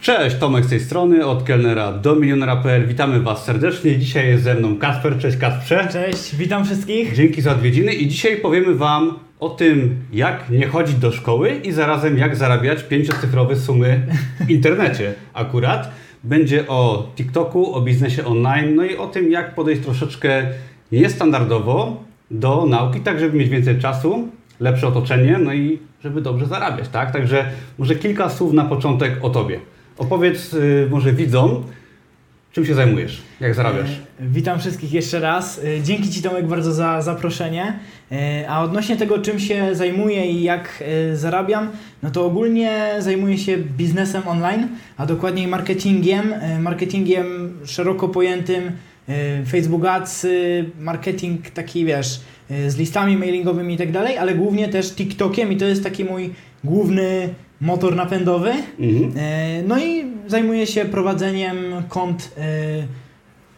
Cześć, Tomek z tej strony, od kelnera do milionera.pl. Witamy Was serdecznie. Dzisiaj jest ze mną Kasper. Cześć Kasprze. Cześć, witam wszystkich. Dzięki za odwiedziny i dzisiaj powiemy Wam o tym, jak nie chodzić do szkoły i zarazem jak zarabiać pięciocyfrowe sumy w internecie akurat. Będzie o TikToku, o biznesie online, no i o tym, jak podejść troszeczkę niestandardowo do nauki, tak żeby mieć więcej czasu, lepsze otoczenie, no i żeby dobrze zarabiać, tak? Także może kilka słów na początek o Tobie. Opowiedz y, może widzom, czym się zajmujesz, jak zarabiasz. E, Witam wszystkich jeszcze raz. E, Dzięki Ci Tomek bardzo za zaproszenie. E, A odnośnie tego, czym się zajmuję i jak zarabiam, no to ogólnie zajmuję się biznesem online, a dokładniej marketingiem, marketingiem szeroko pojętym, Facebook Ads, e, marketing taki wiesz, z listami mailingowymi i tak dalej, ale głównie też TikTokiem i to jest taki mój główny motor napędowy. Mhm. E, No i zajmuję się prowadzeniem kont e,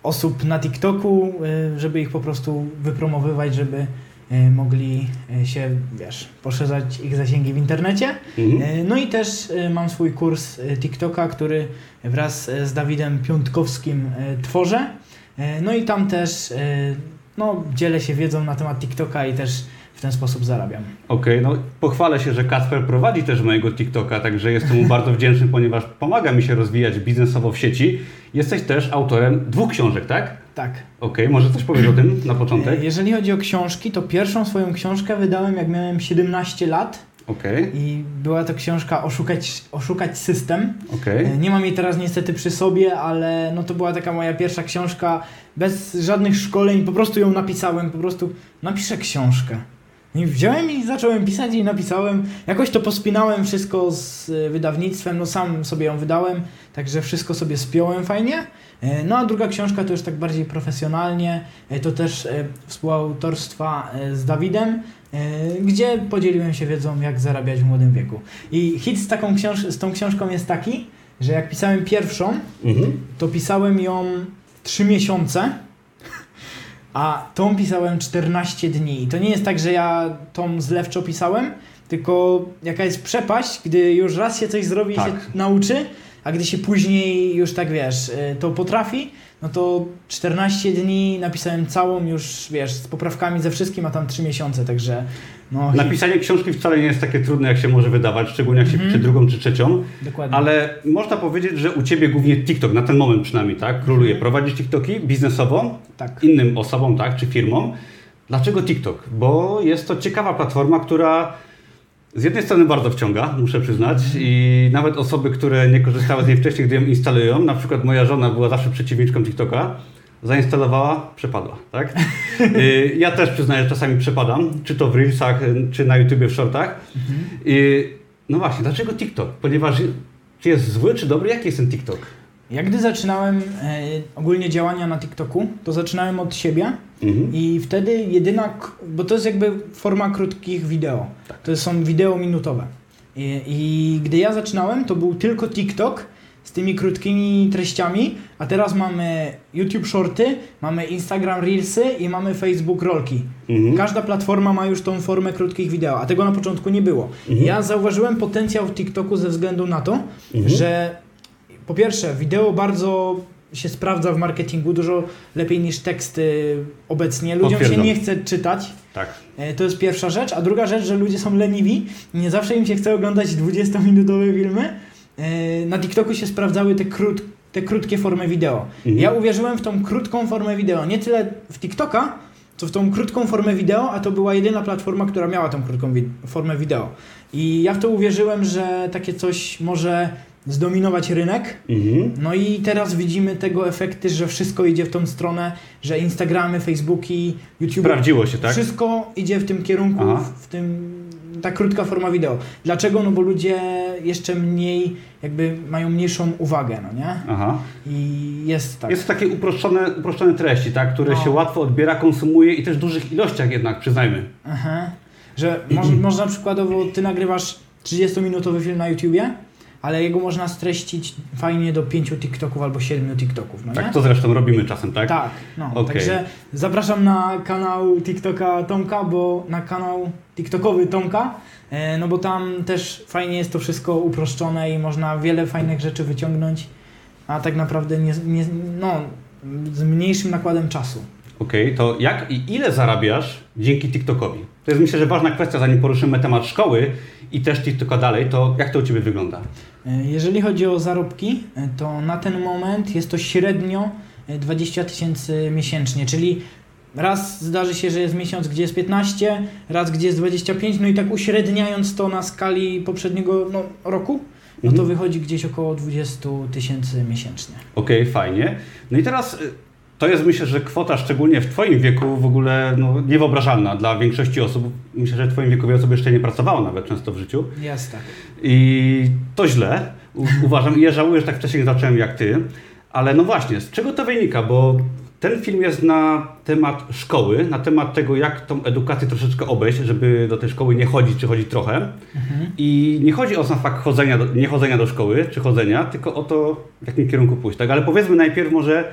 osób na TikToku, e, żeby ich po prostu wypromowywać, żeby mogli się, wiesz, poszerzać ich zasięgi w internecie. Mhm. No i też mam swój kurs TikToka, który wraz z Dawidem Piątkowskim tworzę. No i tam też no, dzielę się wiedzą na temat TikToka i też ten sposób zarabiam. Okej, no pochwalę się, że Kasper prowadzi też mojego TikToka, także jestem mu bardzo wdzięczny, ponieważ pomaga mi się rozwijać biznesowo w sieci. Jesteś też autorem dwóch książek, tak? Tak. Okej, może coś powiesz o tym na początek? E, Jeżeli chodzi o książki, to pierwszą swoją książkę wydałem jak miałem 17 lat Okej, i była to książka Oszukać, Oszukać System. okej. E, Nie mam jej teraz niestety przy sobie, ale no to była taka moja pierwsza książka bez żadnych szkoleń, po prostu ją napisałem, po prostu napiszę książkę. I wziąłem i zacząłem pisać i napisałem. Jakoś to pospinałem wszystko z e, wydawnictwem, no sam sobie ją wydałem, także wszystko sobie spiąłem fajnie. E, No a druga książka to już tak bardziej profesjonalnie, e, to też współautorstwa z Dawidem, gdzie podzieliłem się wiedzą, jak zarabiać w młodym wieku. I hit z, taką książ- z tą książką jest taki, że jak pisałem pierwszą, Mhm. to pisałem ją 3 miesiące, a tą pisałem 14 dni. I to nie jest tak, że ja tą zlewczo pisałem, tylko jaka jest przepaść, gdy już raz się coś zrobi i Tak. się nauczy, a gdy się później już tak wiesz, y, to potrafi, no to 14 dni napisałem całą już, wiesz, z poprawkami ze wszystkim, a tam 3 miesiące, także no. Napisanie książki wcale nie jest takie trudne, jak się może wydawać, szczególnie jak się Mhm. pisze drugą czy trzecią, dokładnie. ale można powiedzieć, że u Ciebie głównie TikTok, na ten moment przynajmniej, tak? Króluje. Prowadzisz TikToki biznesowo, Tak. innym osobom, tak, czy firmom. Dlaczego TikTok? Bo jest to ciekawa platforma, która z jednej strony bardzo wciąga, muszę przyznać, i nawet osoby, które nie korzystały z niej wcześniej, gdy ją instalują, na przykład moja żona była zawsze przeciwniczką TikToka, zainstalowała, przepadła, tak? Y, ja też przyznaję, że czasami przepadam, czy to w Reelsach, y, czy na YouTubie w Shortach. I, no właśnie, dlaczego TikTok? Ponieważ czy jest zły, czy dobry? Jaki jest ten TikTok? Ja gdy zaczynałem e, ogólnie działania na TikToku, to zaczynałem od siebie Mhm. i wtedy jedyna, bo to jest jakby forma krótkich wideo. To są wideo minutowe. I, I gdy ja zaczynałem, to był tylko TikTok z tymi krótkimi treściami, a teraz mamy YouTube Shorty, mamy Instagram Reelsy i mamy Facebook Rolki. Mhm. Każda platforma ma już tą formę krótkich wideo, a tego na początku nie było. Mhm. Ja zauważyłem potencjał w TikToku ze względu na to, Mhm. że po pierwsze, wideo bardzo się sprawdza w marketingu dużo lepiej niż teksty obecnie. Ludziom Potwierdzam. się nie chce czytać. Tak. E, To jest pierwsza rzecz. A druga rzecz, że ludzie są leniwi. Nie zawsze im się chce oglądać 20-minutowe filmy. E, Na TikToku się sprawdzały te, krót, te krótkie formy wideo. Mhm. Ja uwierzyłem w tą krótką formę wideo. Nie tyle w TikToka, co w tą krótką formę wideo, a to była jedyna platforma, która miała tą krótką wi- formę wideo. I ja w to uwierzyłem, że takie coś może zdominować rynek. Mhm. No i teraz widzimy tego efekty, że wszystko idzie w tą stronę, że Instagramy, Facebooki, YouTube, Sprawdziło się, tak? wszystko idzie w tym kierunku, Aha. w, tym ta krótka forma wideo. Dlaczego? No bo ludzie jeszcze mniej, jakby mają mniejszą uwagę, no nie? Aha. I jest tak. Jest to takie uproszczone, uproszczone treści, tak? które No. się łatwo odbiera, konsumuje i też w dużych ilościach jednak, przyznajmy. Aha. Że moż, można przykładowo, ty nagrywasz 30-minutowy film na YouTubie, ale jego można streścić fajnie do 5 TikToków albo 7 TikToków, no nie? Tak to zresztą robimy czasem, tak? Tak, no. Okej. Także zapraszam na kanał TikToka Tomka, bo na kanał TikTokowy Tomka, e, no bo tam też fajnie jest to wszystko uproszczone i można wiele fajnych rzeczy wyciągnąć, a tak naprawdę nie, nie, no, z mniejszym nakładem czasu. Okej, to jak i ile zarabiasz dzięki TikTokowi? To jest myślę, że ważna kwestia, zanim poruszymy temat szkoły i też TikToka dalej, to jak to u Ciebie wygląda? E, Jeżeli chodzi o zarobki, e, to na ten moment jest to średnio e, 20 tysięcy miesięcznie, czyli raz zdarzy się, że jest miesiąc, gdzie jest 15, raz gdzie jest 25, no i tak uśredniając to na skali poprzedniego no, roku, no to Mhm. wychodzi gdzieś około 20 tysięcy miesięcznie. Okej, fajnie. No i teraz to jest myślę, że kwota szczególnie w Twoim wieku w ogóle no, niewyobrażalna dla większości osób. Myślę, że w Twoim wieku wiele osób jeszcze nie pracowało nawet często w życiu. Tak. I to źle, u, uważam. I ja żałuję, że tak wcześnie nie zacząłem jak Ty. Ale no właśnie, z czego to wynika? Bo ten film jest na temat szkoły, na temat tego, jak tą edukację troszeczkę obejść, żeby do tej szkoły nie chodzić, czy chodzić trochę. Mhm. I nie chodzi o sam fakt chodzenia do, nie chodzenia do szkoły, czy chodzenia, tylko o to, w jakim kierunku pójść. Tak? Ale powiedzmy najpierw może,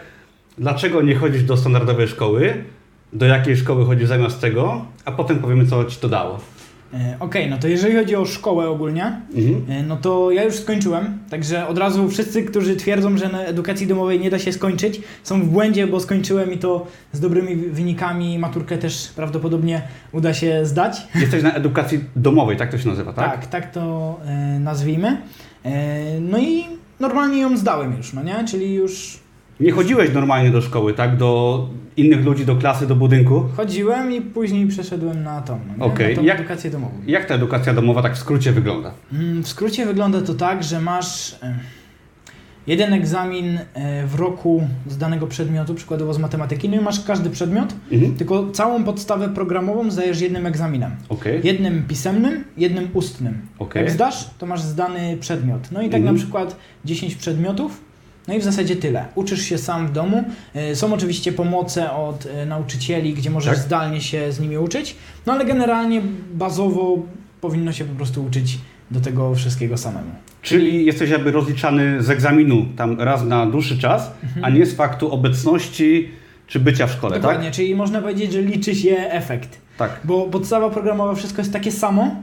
dlaczego nie chodzisz do standardowej szkoły, do jakiej szkoły chodzisz zamiast tego, a potem powiemy, co ci to dało. E, Okej, no to jeżeli chodzi o szkołę ogólnie, Mhm. E, No to ja już skończyłem, także od razu wszyscy, którzy twierdzą, że na edukacji domowej nie da się skończyć, są w błędzie, bo skończyłem i to z dobrymi wynikami. Maturkę też prawdopodobnie uda się zdać. Jesteś na edukacji domowej, tak to się nazywa, tak? Tak, tak, to e, nazwijmy. No i normalnie ją zdałem już, no nie? Czyli już Nie chodziłeś normalnie do szkoły, tak? Do innych ludzi, do klasy, do budynku. chodziłem i później przeszedłem na tą, nie? Okej, na tą jak- edukację domową. Jak ta edukacja domowa tak w skrócie wygląda? Mm, W skrócie wygląda to tak, że masz jeden egzamin e, w roku z danego przedmiotu, przykładowo z matematyki, no i masz każdy przedmiot, Mhm. tylko całą podstawę programową zdajesz jednym egzaminem. Okej, Jednym pisemnym, jednym ustnym. okej. Jak zdasz, to masz zdany przedmiot. No i tak Mhm. na przykład 10 przedmiotów, no i w zasadzie tyle. Uczysz się sam w domu. E, Są oczywiście pomoce od e, nauczycieli, gdzie możesz Tak. zdalnie się z nimi uczyć, no ale generalnie bazowo powinno się po prostu uczyć do tego wszystkiego samemu. Czyli jesteś jakby rozliczany z egzaminu tam raz na dłuższy czas, a nie z faktu obecności czy bycia w szkole, Dokładnie, tak? czyli można powiedzieć, że liczy się efekt. Tak. Bo podstawa programowa wszystko jest takie samo,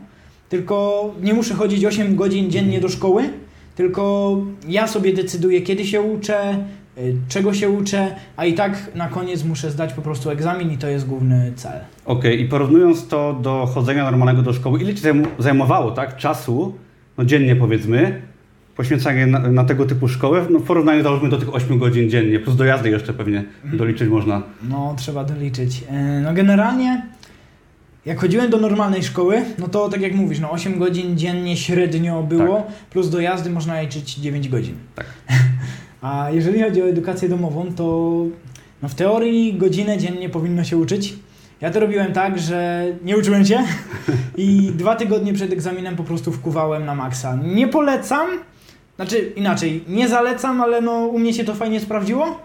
tylko nie muszę chodzić 8 godzin dziennie do szkoły, tylko ja sobie decyduję, kiedy się uczę, y, czego się uczę, a i tak na koniec muszę zdać po prostu egzamin i to jest główny cel. Okej, i porównując to do chodzenia normalnego do szkoły, ile ci zajmowało, tak, czasu, no dziennie powiedzmy, poświęcanie na, na tego typu szkołę, no w porównaniu załóżmy do tych 8 godzin dziennie, plus dojazdy jeszcze pewnie doliczyć można. No, trzeba doliczyć. Y, No generalnie, jak chodziłem do normalnej szkoły, no to tak jak mówisz, no 8 godzin dziennie średnio było, plus dojazdy można liczyć 9 godzin. Tak. A jeżeli chodzi o edukację domową, to no w teorii godzinę dziennie powinno się uczyć. Ja to robiłem tak, że nie uczyłem się i dwa tygodnie przed egzaminem po prostu wkuwałem na maksa. Nie polecam, znaczy inaczej, nie zalecam, ale no u mnie się to fajnie sprawdziło.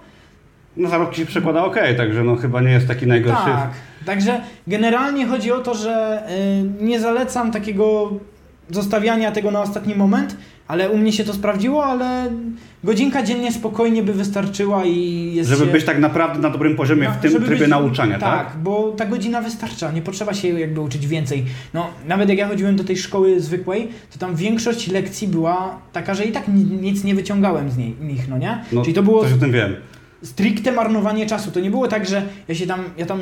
No zarobki się przekłada ok, także no chyba nie jest taki najgorszy. Tak, także generalnie chodzi o to, że y, nie zalecam takiego zostawiania tego na ostatni moment, ale u mnie się to sprawdziło, ale godzinka dziennie spokojnie by wystarczyła i jest Żeby się... być tak naprawdę na dobrym poziomie No, w tym trybie być- nauczania, tak? Tak, bo ta godzina wystarcza, nie potrzeba się jakby uczyć więcej. No, nawet jak ja chodziłem do tej szkoły zwykłej, to tam większość lekcji była taka, że i tak ni- nic nie wyciągałem z niej, nich, no nie? No, Czyli to było Coś o tym wiem. Stricte marnowanie czasu. To nie było tak, że ja się tam, ja tam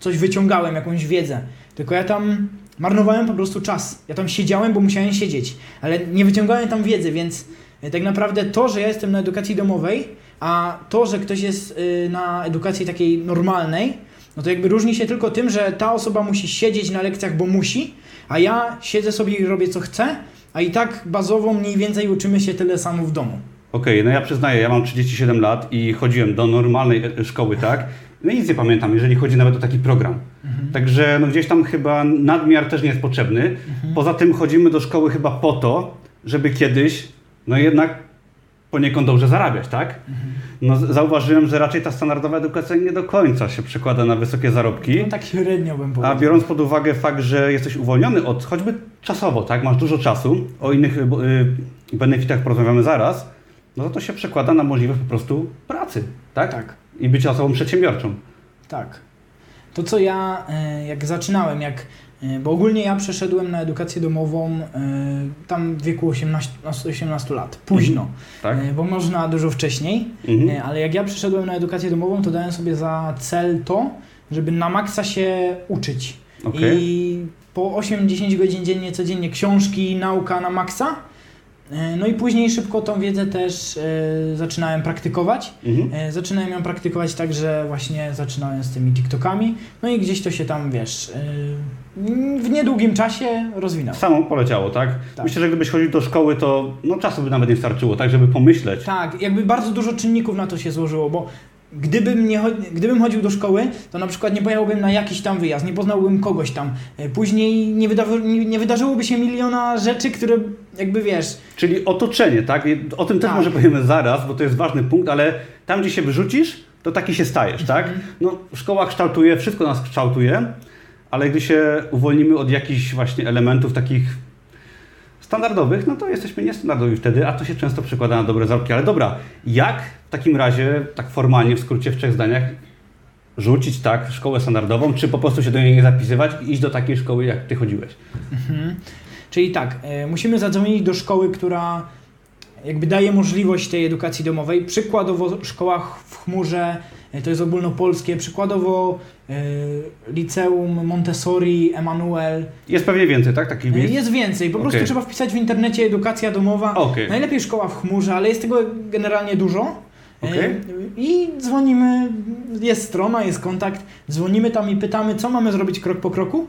coś wyciągałem, jakąś wiedzę, tylko ja tam marnowałem po prostu czas. Ja tam siedziałem, bo musiałem siedzieć, ale nie wyciągałem tam wiedzy, więc y, tak naprawdę to, że ja jestem na edukacji domowej, a to, że ktoś jest y, na edukacji takiej normalnej, no to jakby różni się tylko tym, że ta osoba musi siedzieć na lekcjach, bo musi, a ja siedzę sobie i robię co chcę, a i tak bazowo mniej więcej uczymy się tyle samo w domu. Okej, no ja przyznaję, ja mam 37 lat i chodziłem do normalnej e, szkoły, tak? No i nic nie pamiętam, jeżeli chodzi nawet o taki program. Także no gdzieś tam chyba nadmiar też nie jest potrzebny. Poza tym chodzimy do szkoły chyba po to, żeby kiedyś, no jednak poniekąd dobrze zarabiać, tak? No, z- zauważyłem, że raczej ta standardowa edukacja nie do końca się przekłada na wysokie zarobki. No tak średnio bym A powiedział. biorąc pod uwagę fakt, że jesteś uwolniony od, choćby czasowo, tak, masz dużo czasu, o innych y, benefitach porozmawiamy zaraz, no to to się przekłada na możliwość po prostu pracy, tak? Tak. I bycia osobą przedsiębiorczą. Tak. To co ja, e, jak zaczynałem, jak, e, bo ogólnie ja przeszedłem na edukację domową e, tam w wieku 18, 18 lat, późno, Tak? e, bo można dużo wcześniej, Mhm. ale jak ja przeszedłem na edukację domową, to dałem sobie za cel to, żeby na maksa się uczyć. Okej. I po 8-10 godzin dziennie, codziennie książki, nauka na maksa. E, No i później szybko tą wiedzę też e, zaczynałem praktykować. Mhm. E, Zaczynałem ją praktykować tak, że właśnie zaczynałem z tymi TikTokami, no i gdzieś to się tam, wiesz, w niedługim czasie rozwinęło. Samo poleciało, tak? Tak. Myślę, że gdybyś chodził do szkoły, to no, czasu by nawet nie starczyło, tak, żeby pomyśleć. Tak, jakby bardzo dużo czynników na to się złożyło, bo gdybym, nie, gdybym chodził do szkoły, to na przykład nie pojechałbym na jakiś tam wyjazd, nie poznałbym kogoś tam. E, Później nie, nie, wydarzyłoby się miliona rzeczy, które jakby, wiesz, Czyli otoczenie, tak? O tym też Tak. może powiemy zaraz, bo to jest ważny punkt, ale tam, gdzie się wyrzucisz, to taki się stajesz, tak? Mhm. No, szkoła kształtuje, wszystko nas kształtuje, ale gdy się uwolnimy od jakichś właśnie elementów takich standardowych, no to jesteśmy niestandardowi wtedy, a to się często przekłada na dobre zarobki. Ale dobra, jak w takim razie, tak formalnie, w skrócie, w trzech zdaniach, rzucić tak szkołę standardową, czy po prostu się do niej nie zapisywać i iść do takiej szkoły, jak ty chodziłeś? Mhm. Czyli tak, e, musimy zadzwonić do szkoły, która jakby daje możliwość tej edukacji domowej. Przykładowo szkoła w chmurze, e, to jest ogólnopolskie, przykładowo e, liceum Montessori, Emanuel. Jest pewnie więcej, tak? Takich E, miejsc? Jest więcej, po prostu Okej. trzeba wpisać w internecie edukacja domowa. Okej. Najlepiej szkoła w chmurze, ale jest tego generalnie dużo. Okej. I dzwonimy, jest strona, jest kontakt, dzwonimy tam i pytamy, co mamy zrobić krok po kroku.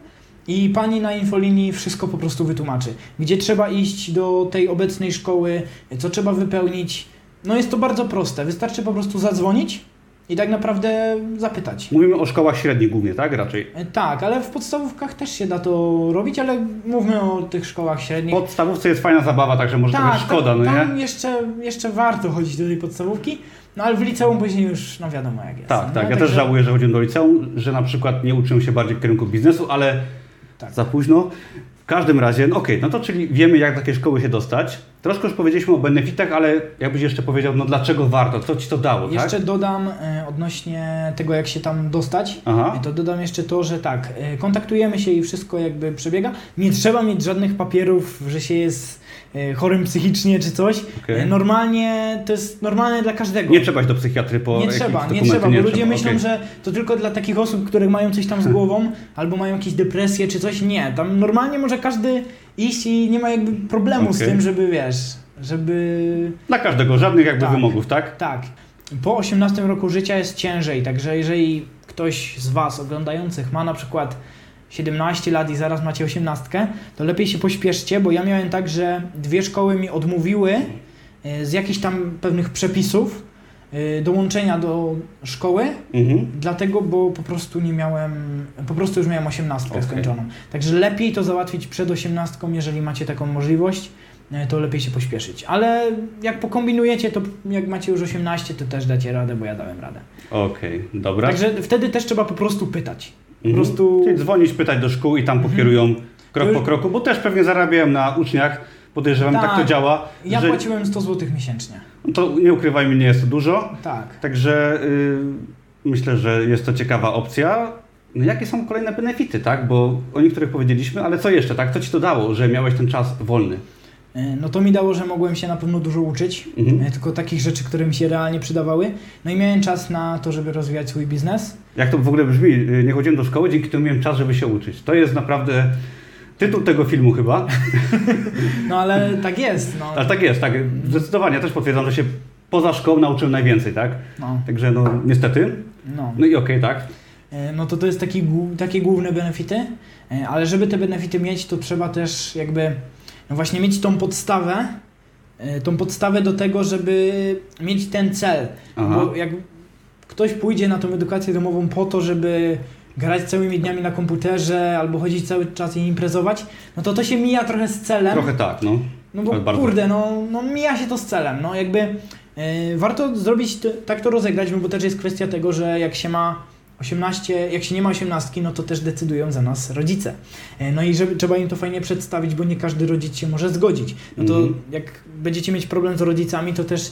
I pani na infolinii wszystko po prostu wytłumaczy. Gdzie trzeba iść do tej obecnej szkoły, co trzeba wypełnić. No jest to bardzo proste. Wystarczy po prostu zadzwonić i tak naprawdę zapytać. Mówimy o szkołach średnich głównie, tak? Raczej. E, Tak, ale w podstawówkach też się da to robić, ale mówmy o tych szkołach W średnich. podstawówce jest fajna zabawa, także może tak, trochę szkoda, tam, no nie? tam jeszcze, jeszcze warto chodzić do tej podstawówki, no ale w liceum później już, no wiadomo jak jest. Tak, no, tak. Ja też Także- żałuję, że chodziłem do liceum, że na przykład nie uczyłem się bardziej w kierunku biznesu, ale Tak. za późno. W każdym razie, no okej, no to czyli wiemy, jak do takiej szkoły się dostać. Troszkę już powiedzieliśmy o benefitach, ale jakbyś jeszcze powiedział, no dlaczego warto, co ci to dało, Jeszcze tak? dodam e, odnośnie tego, jak się tam dostać. Aha. To dodam jeszcze to, że tak, e, kontaktujemy się i wszystko jakby przebiega. Nie trzeba mieć żadnych papierów, że się jest e, chorym psychicznie czy coś. E, Normalnie to jest normalne dla każdego. Nie trzeba iść do psychiatry po Nie trzeba, nie trzeba, bo ludzie trzeba, myślą, okej. że to tylko dla takich osób, które mają coś tam z głową, albo mają jakieś depresje czy coś. Nie, tam normalnie może każdy iść i nie ma jakby problemu z Okej. tym, żeby wiesz, żeby Dla każdego, żadnych jakby Tak. wymogów, tak? Tak. Po 18 roku życia jest ciężej, także jeżeli ktoś z Was oglądających ma na przykład 17 lat i zaraz macie 18, to lepiej się pośpieszcie, bo ja miałem tak, że dwie szkoły mi odmówiły e, z jakichś tam pewnych przepisów dołączenia do szkoły, Mhm. dlatego, bo po prostu nie miałem, po prostu już miałem 18 Okej. skończoną. Także lepiej to załatwić przed 18, jeżeli macie taką możliwość, e, to lepiej się pośpieszyć. Ale jak pokombinujecie, to jak macie już 18, to też dacie radę, bo ja dałem radę. Okej, dobra. Także wtedy też trzeba po prostu pytać. Po Mhm. prostu Czyli dzwonić, pytać do szkół i tam Mhm. pokierują krok Już- po kroku, bo też pewnie zarabiałem na uczniach, podejrzewam, tak, Tak. to działa. ja że, płaciłem 100 zł miesięcznie. To nie ukrywajmy, nie jest to dużo, Tak. także y, myślę, że jest to ciekawa opcja. No, jakie są kolejne benefity, tak? Bo o niektórych powiedzieliśmy, ale co jeszcze, tak? Co ci to dało, że miałeś ten czas wolny? E, No to mi dało, że mogłem się na pewno dużo uczyć, Mhm. e, tylko takich rzeczy, które mi się realnie przydawały. No i miałem czas na to, żeby rozwijać swój biznes. Jak to w ogóle brzmi? Y, Nie chodziłem do szkoły, dzięki temu miałem czas, żeby się uczyć. To jest naprawdę tytuł tego filmu chyba, No ale tak jest. No. ale tak jest, tak. Zdecydowanie, ja też potwierdzam, że się poza szkołą nauczyłem najwięcej, tak? No, Także no niestety. no. No i okej, tak? E, No to to jest taki, takie główne benefity, e, ale żeby te benefity mieć, to trzeba też jakby no właśnie mieć tą podstawę, e, tą podstawę do tego, żeby mieć ten cel. Aha. Bo jak ktoś pójdzie na tą edukację domową po to, żeby grać całymi dniami na komputerze albo chodzić cały czas i imprezować, no to to się mija trochę z celem. Trochę tak, no. No bo bardzo. kurde, no, no mija się to z celem. No jakby e, warto zrobić, to, tak to rozegrać, no bo też jest kwestia tego, że jak się ma 18, jak się nie ma 18, no to też decydują za nas rodzice. E, No i żeby, trzeba im to fajnie przedstawić, bo nie każdy rodzic się może zgodzić. No to Mhm. jak będziecie mieć problem z rodzicami, to też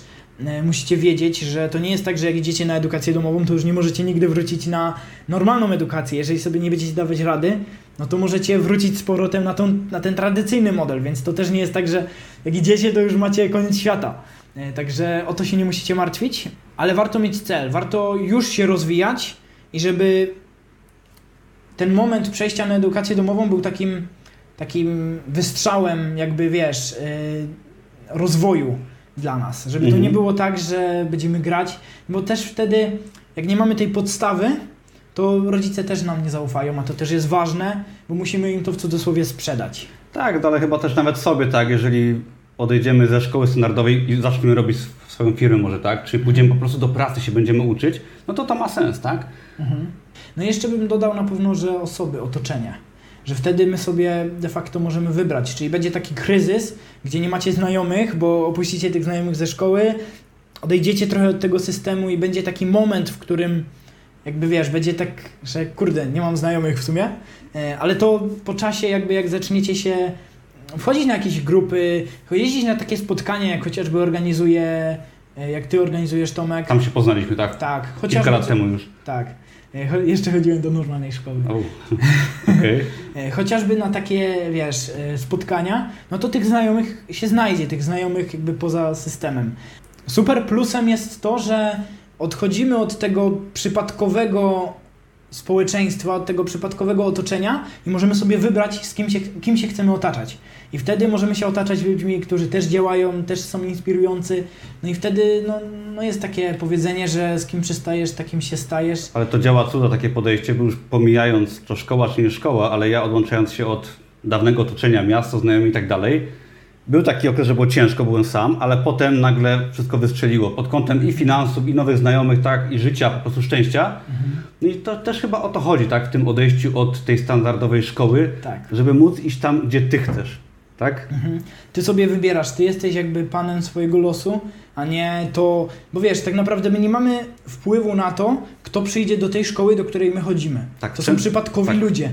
musicie wiedzieć, że to nie jest tak, że jak idziecie na edukację domową, to już nie możecie nigdy wrócić na normalną edukację. Jeżeli sobie nie będziecie dawać rady, no to możecie wrócić z powrotem na, tą, na ten tradycyjny model, więc to też nie jest tak, że jak idziecie, to już macie koniec świata. E, Także o to się nie musicie martwić, ale warto mieć cel, warto już się rozwijać i żeby ten moment przejścia na edukację domową był takim, takim wystrzałem, jakby wiesz, e, rozwoju dla nas. Żeby to Mhm. nie było tak, że będziemy grać, bo też wtedy, jak nie mamy tej podstawy, to rodzice też nam nie zaufają, a to też jest ważne, bo musimy im to w cudzysłowie sprzedać. Tak, no ale chyba też nawet sobie, tak, jeżeli odejdziemy ze szkoły standardowej i zaczniemy robić sw- swoją firmę może, tak, czy pójdziemy po prostu do pracy, się będziemy uczyć, no to to ma sens, tak? Mhm. No i jeszcze bym dodał na pewno, że osoby, otoczenie. Że wtedy my sobie de facto możemy wybrać. Czyli będzie taki kryzys, gdzie nie macie znajomych, bo opuścicie tych znajomych ze szkoły, odejdziecie trochę od tego systemu i będzie taki moment, w którym jakby wiesz, będzie tak, że kurde, nie mam znajomych w sumie, e, ale to po czasie jakby jak zaczniecie się wchodzić na jakieś grupy, jeździć na takie spotkania, jak chociażby organizuje, e, jak ty organizujesz Tomek. Tam się poznaliśmy, tak? Tak, Kilka chociażby lat temu już. tak. E, Jeszcze chodziłem do normalnej szkoły. O, okej. E, Chociażby na takie, wiesz, e, spotkania, no to tych znajomych się znajdzie, tych znajomych jakby poza systemem. Super plusem jest to, że odchodzimy od tego przypadkowego społeczeństwa, od tego przypadkowego otoczenia i możemy sobie wybrać, z kim się, kim się chcemy otaczać. I wtedy możemy się otaczać ludźmi, którzy też działają, też są inspirujący. No i wtedy no, no jest takie powiedzenie, że z kim przystajesz, takim się stajesz. Ale to działa cuda takie podejście, bo już pomijając to szkoła czy nie szkoła, ale ja odłączając się od dawnego otoczenia, miasto, znajomych i tak dalej, był taki okres, że było ciężko, byłem sam, ale potem nagle wszystko wystrzeliło pod kątem i finansów, i nowych znajomych, tak, i życia, po prostu szczęścia. No i to też chyba o to chodzi, tak, w tym odejściu od tej standardowej szkoły, Tak. żeby móc iść tam, gdzie ty chcesz, tak? Mhm. Ty sobie wybierasz, ty jesteś jakby panem swojego losu, a nie to, bo wiesz, tak naprawdę my nie mamy wpływu na to, kto przyjdzie do tej szkoły, do której my chodzimy. Tak, To są przypadkowi tak. ludzie.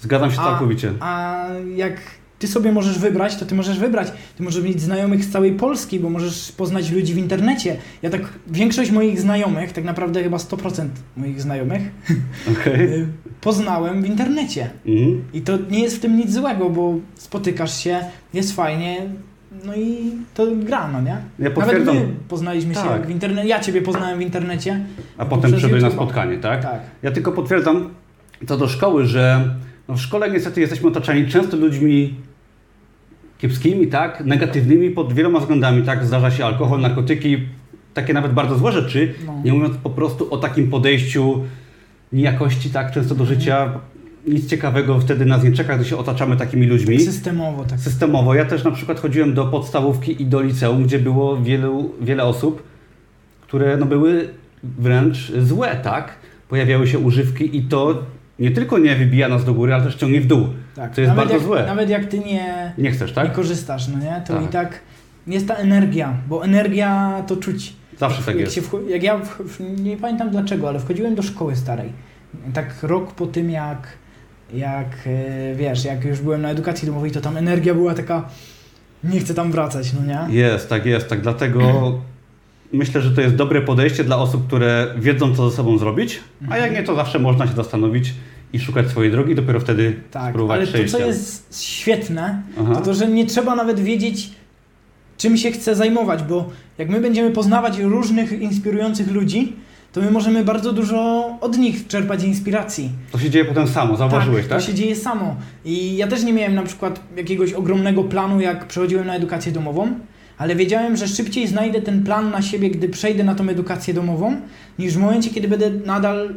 Zgadzam się A- całkowicie. A jak ty sobie możesz wybrać, to ty możesz wybrać. Ty możesz mieć znajomych z całej Polski, bo możesz poznać ludzi w internecie. Ja tak, większość moich znajomych, tak naprawdę chyba 100% moich znajomych, Okej. y, poznałem w internecie. Mhm. I to nie jest w tym nic złego, bo spotykasz się, jest fajnie, no i to gra, no nie? Ja potwierdzam, Nawet my poznaliśmy się Tak. w internecie, ja Ciebie poznałem w internecie. a potem poprzez przyszedłeś na spotkanie, tak? Tak. Ja tylko potwierdzam to do szkoły, że no w szkole niestety jesteśmy otaczani często ludźmi kiepskimi, tak? Negatywnymi pod wieloma względami, tak? Zdarza się alkohol, narkotyki, takie nawet bardzo złe rzeczy, No. nie mówiąc po prostu o takim podejściu niejakości, tak? Często do życia. Nic ciekawego wtedy nas nie czeka, gdy się otaczamy takimi ludźmi. Systemowo, tak. Systemowo. Ja też na przykład chodziłem do podstawówki i do liceum, gdzie było wielu, wiele osób, które no, były wręcz złe, tak? Pojawiały się używki i to nie tylko nie wybija nas do góry, ale też ciągnie w dół. tak. To jest nawet bardzo jak, złe. Nawet jak Ty nie, Nie chcesz, nie tak? korzystasz, no nie? To Tak. i tak jest ta energia, bo energia to czuć. Zawsze tak jak jest. Wcho- jak ja, w, nie pamiętam dlaczego, ale wchodziłem do szkoły starej. Tak rok po tym jak, jak e, wiesz, jak już byłem na edukacji domowej, to tam energia była taka, nie chcę tam wracać, no nie? Jest, tak jest, tak. Dlatego myślę, że to jest dobre podejście dla osób, które wiedzą, co ze sobą zrobić, a jak nie, to zawsze można się zastanowić i szukać swojej drogi, dopiero wtedy Tak, spróbować ale to, przejścia. co jest świetne, Aha. to to, że nie trzeba nawet wiedzieć, czym się chce zajmować, bo jak my będziemy poznawać różnych inspirujących ludzi, to my możemy bardzo dużo od nich czerpać inspiracji. To się dzieje potem samo, zauważyłeś, tak? To się dzieje samo. I ja też nie miałem na przykład jakiegoś ogromnego planu, jak przechodziłem na edukację domową, ale wiedziałem, że szybciej znajdę ten plan na siebie, gdy przejdę na tą edukację domową, niż w momencie, kiedy będę nadal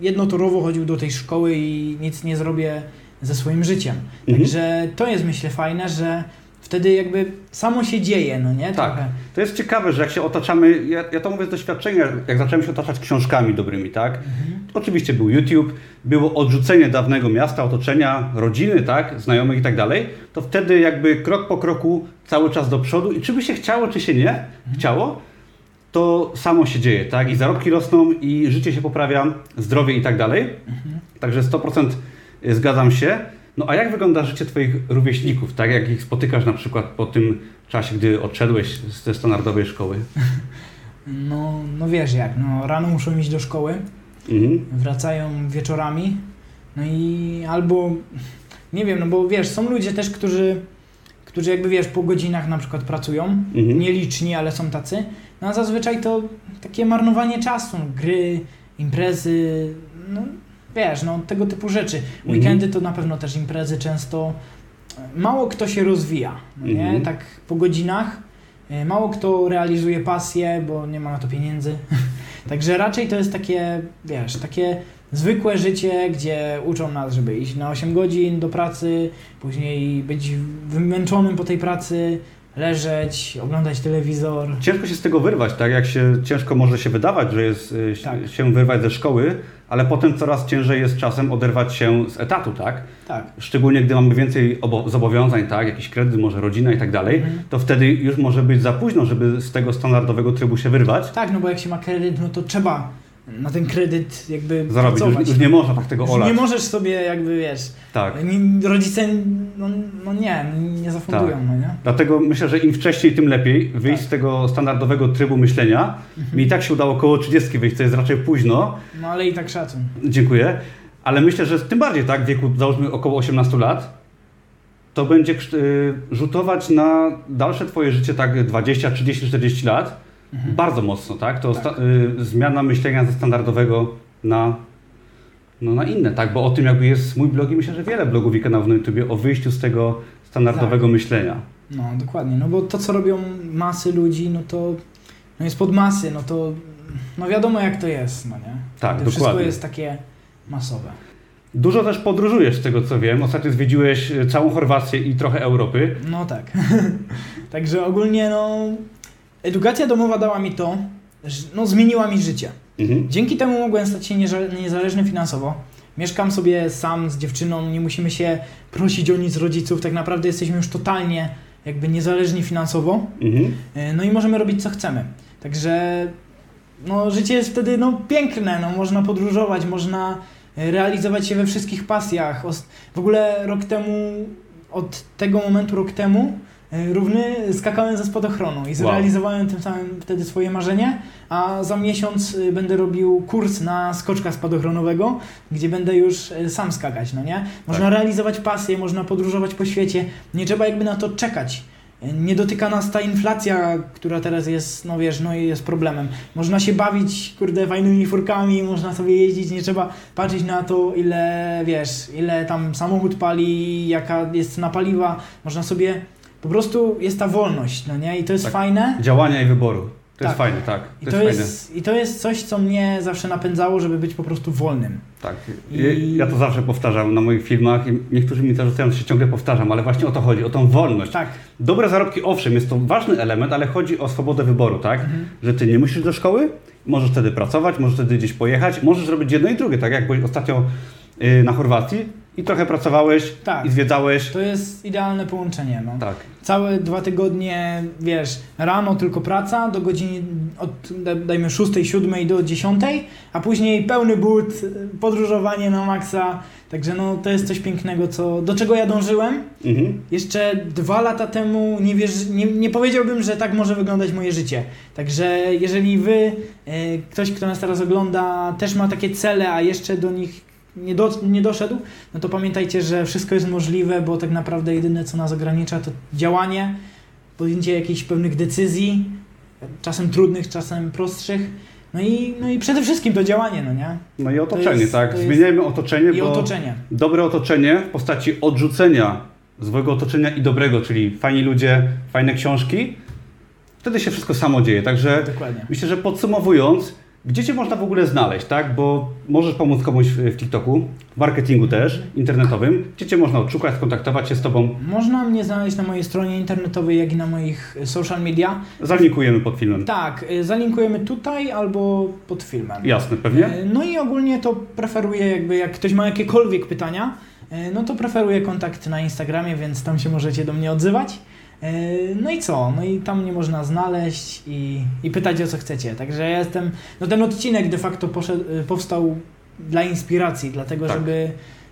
jednotorowo chodził do tej szkoły i nic nie zrobię ze swoim życiem. Mhm. Także to jest myślę fajne, że wtedy jakby samo się dzieje, no nie? Tak. Trochę. To jest ciekawe, że jak się otaczamy, ja, ja to mówię z doświadczenia, jak zacząłem się otaczać książkami dobrymi, tak? Mhm. Oczywiście był YouTube, było odrzucenie dawnego miasta, otoczenia, rodziny, tak? Znajomych i tak dalej. To wtedy jakby krok po kroku cały czas do przodu i czy by się chciało, czy się nie chciało, to samo się dzieje, tak? I zarobki rosną, i życie się poprawia, zdrowie i tak dalej. Także 100% zgadzam się. No a jak wygląda życie Twoich rówieśników, tak? Jak ich spotykasz na przykład po tym czasie, gdy odszedłeś ze standardowej szkoły? No, no wiesz jak, no rano muszą iść do szkoły, Mhm. wracają wieczorami, no i albo, nie wiem, no bo wiesz, są ludzie też, którzy, którzy jakby wiesz, po godzinach na przykład pracują, Mhm. nieliczni, ale są tacy, no a zazwyczaj to takie marnowanie czasu, no, gry, imprezy, no wiesz, no tego typu rzeczy. Mhm. Weekendy to na pewno też imprezy często, mało kto się rozwija, no nie, Mhm. tak po godzinach, e, mało kto realizuje pasję, bo nie ma na to pieniędzy, także raczej to jest takie, wiesz, takie zwykłe życie, gdzie uczą nas, żeby iść na 8 godzin do pracy, później być wymęczonym po tej pracy, leżeć, oglądać telewizor. Ciężko się z tego wyrwać, tak? Jak się ciężko może się wydawać, że jest y, Tak. się wyrwać ze szkoły, ale potem coraz ciężej jest czasem oderwać się z etatu, tak? Tak. Szczególnie gdy mamy więcej obo- zobowiązań, tak? Jakiś kredyt, może rodzina i tak dalej, Mhm. to wtedy już może być za późno, żeby z tego standardowego trybu się wyrwać. Tak, no bo jak się ma kredyt, no to trzeba na ten kredyt jakby Zarobić. Już, pracować. już nie można tak tego Już olać. nie możesz sobie jakby, wiesz, Tak. rodzice, no, no nie, nie zafundują, Tak. no nie? Dlatego myślę, że im wcześniej, tym lepiej wyjść Tak. z tego standardowego trybu myślenia. Mi i tak się udało około 30 wyjść, to jest raczej późno. No ale i tak szacun. Dziękuję. Ale myślę, że tym bardziej tak, w wieku załóżmy około 18 lat, to będzie y, rzutować na dalsze Twoje życie tak 20, 30, 40 lat. Mhm. Bardzo mocno, tak? To Tak. y, zmiana myślenia ze standardowego na, no, na inne, tak? Bo o tym jakby jest mój blog i myślę, że wiele blogów i kanałów na YouTubie o wyjściu z tego standardowego Tak. myślenia. No dokładnie, no bo to co robią masy ludzi, no to no jest pod masy, no to no wiadomo jak to jest, no nie? Tak, Gdy Wszystko dokładnie. jest takie masowe. Dużo też podróżujesz z tego co wiem. Ostatnio zwiedziłeś y, całą Chorwację i trochę Europy. No tak. Także ogólnie no edukacja domowa dała mi to, że, no zmieniła mi życie. Mhm. Dzięki temu mogłem stać się nieza- niezależny finansowo. Mieszkam sobie sam z dziewczyną, nie musimy się prosić o nic rodziców, tak naprawdę jesteśmy już totalnie jakby niezależni finansowo. Mhm. E, No i możemy robić co chcemy. Także no, życie jest wtedy no, piękne, no, można podróżować, można e, realizować się we wszystkich pasjach. W ogóle rok temu, od tego momentu rok temu, równy skakałem ze spadochronu i zrealizowałem tym samym wtedy swoje marzenie, a za miesiąc e, będę robił kurs na skoczka spadochronowego, gdzie będę już e, sam skakać, no nie? Można Tak. realizować pasje, można podróżować po świecie, nie trzeba jakby na to czekać. Nie dotyka nas ta inflacja, która teraz jest, no wiesz, no i jest problemem. Można się bawić, kurde, fajnymi furkami, można sobie jeździć, nie trzeba patrzeć na to, ile, wiesz, ile tam samochód pali, jaka jest cena paliwa. Można sobie, po prostu jest ta wolność, no nie? I to jest Tak. fajne. Działania i wyboru. To Tak. jest fajne, tak. I To, to, jest jest, I to jest coś, co mnie zawsze napędzało, żeby być po prostu wolnym. Tak. I- Ja to zawsze powtarzam na moich filmach i niektórzy mi zarzucają, że się ciągle powtarzam, ale właśnie o to chodzi, o tą wolność. Tak. Dobre zarobki, owszem, jest to ważny element, ale chodzi o swobodę wyboru, tak? Mhm. Że ty nie musisz do szkoły, możesz wtedy pracować, możesz wtedy gdzieś pojechać, możesz zrobić jedno i drugie, tak jak byłeś ostatnio y, na Chorwacji i trochę pracowałeś Tak. i zwiedzałeś. To jest idealne połączenie, no. Tak. Całe dwa tygodnie, wiesz, rano tylko praca do godziny, od, da- dajmy 6, 7 do 10, a później pełny but, podróżowanie na maksa. Także no, to jest coś pięknego, co, do czego ja dążyłem. Mhm. Jeszcze dwa lata temu nie, wierzy, nie, nie powiedziałbym, że tak może wyglądać moje życie. Także jeżeli wy, e, ktoś, kto nas teraz ogląda, też ma takie cele, a jeszcze do nich nie, do, nie doszedł, no to pamiętajcie, że wszystko jest możliwe, bo tak naprawdę jedyne, co nas ogranicza, to działanie, podjęcie jakichś pewnych decyzji, czasem trudnych, czasem prostszych. No i, no i przede wszystkim to działanie, no nie? No i otoczenie, jest- tak. Zmieniajmy otoczenie, I bo otoczenie. dobre otoczenie w postaci odrzucenia złego otoczenia i dobrego, czyli fajni ludzie, fajne książki, wtedy się wszystko samo dzieje. Także Dokładnie. myślę, że podsumowując, Gdzie Cię można w ogóle znaleźć, tak? Bo możesz pomóc komuś w TikToku, w marketingu też, internetowym. Gdzie Cię można odszukać, skontaktować się z Tobą? Można mnie znaleźć na mojej stronie internetowej, jak i na moich y, social media. Zalinkujemy pod filmem. Tak, y, zalinkujemy tutaj albo pod filmem. Jasne, pewnie? Y, No i ogólnie to preferuję jakby, jak ktoś ma jakiekolwiek pytania, no to preferuję kontakt na Instagramie, więc tam się możecie do mnie odzywać. Y, No i co? No i tam mnie można znaleźć i, i pytać o co chcecie. Także ja jestem, no ten odcinek de facto poszedł, y, powstał dla inspiracji, dlatego Tak. żeby,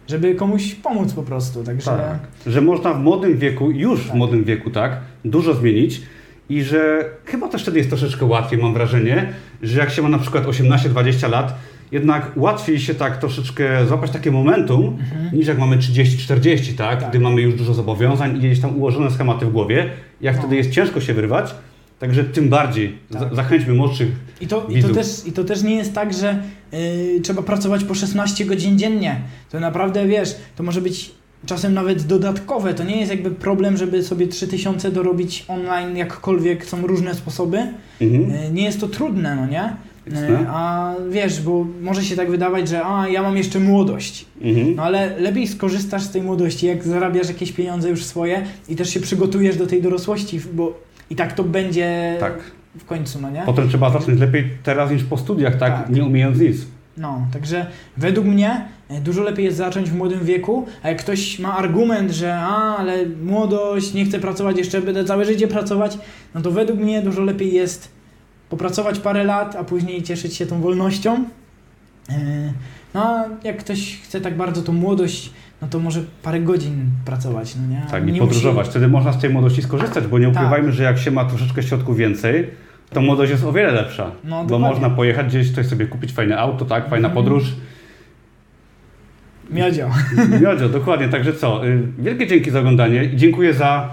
żeby komuś pomóc po prostu. Także Tak. Że można w młodym wieku, już w Tak. młodym wieku, tak, dużo zmienić i że chyba też wtedy jest troszeczkę łatwiej, mam wrażenie, że jak się ma na przykład 18-20 lat, jednak łatwiej się tak troszeczkę złapać takie momentum, niż jak mamy 30-40, tak? Mhm. Tak. Gdy mamy już dużo zobowiązań i gdzieś tam ułożone schematy w głowie, jak No. wtedy jest ciężko się wyrwać, także tym bardziej Tak. za- zachęćmy młodszych. I to, i, to widzów. też, I to też nie jest tak, że y, trzeba pracować po 16 godzin dziennie. To naprawdę, wiesz, to może być czasem nawet dodatkowe. To nie jest jakby problem, żeby sobie 3000 dorobić online jakkolwiek. Są różne sposoby. Mhm. Y, nie jest to trudne, no nie? Jasne. a wiesz, bo może się tak wydawać, że a, ja mam jeszcze młodość. Mhm. No ale lepiej skorzystasz z tej młodości, jak zarabiasz jakieś pieniądze już swoje i też się przygotujesz do tej dorosłości, bo i tak to będzie Tak. w końcu, no nie? Potem trzeba zacząć lepiej teraz niż po studiach, tak? Tak. Nie umiejąc nic. No, także według mnie e, dużo lepiej jest zacząć w młodym wieku, a jak ktoś ma argument, że a, ale młodość, nie chcę pracować, jeszcze będę całe życie pracować, no to według mnie dużo lepiej jest popracować parę lat, a później cieszyć się tą wolnością. E, No a jak ktoś chce tak bardzo tą młodość, no to może parę godzin pracować, no nie? Tak, nie i podróżować. Wtedy można z tej młodości skorzystać, bo nie Tak. ukrywajmy, że jak się ma troszeczkę środków więcej, to młodość jest o wiele lepsza. No, bo dokładnie. można pojechać gdzieś, coś sobie kupić fajne auto, tak, fajna Mhm. podróż. Musi... Miodzio. Miodzio, dokładnie. Także co, y, wielkie dzięki za oglądanie i dziękuję za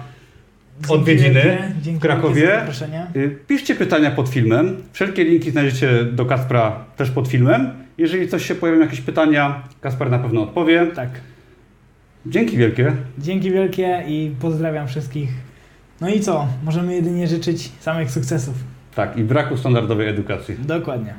Odwiedziny w Krakowie. Y, Piszcie pytania pod filmem. Wszelkie linki znajdziecie do Kaspra też pod filmem. Jeżeli coś się pojawią, jakieś pytania, Kasper na pewno odpowie. Tak. Dzięki wielkie. Dzięki wielkie i pozdrawiam wszystkich. No i co? Możemy jedynie życzyć samych sukcesów. Tak, i braku standardowej edukacji. Dokładnie.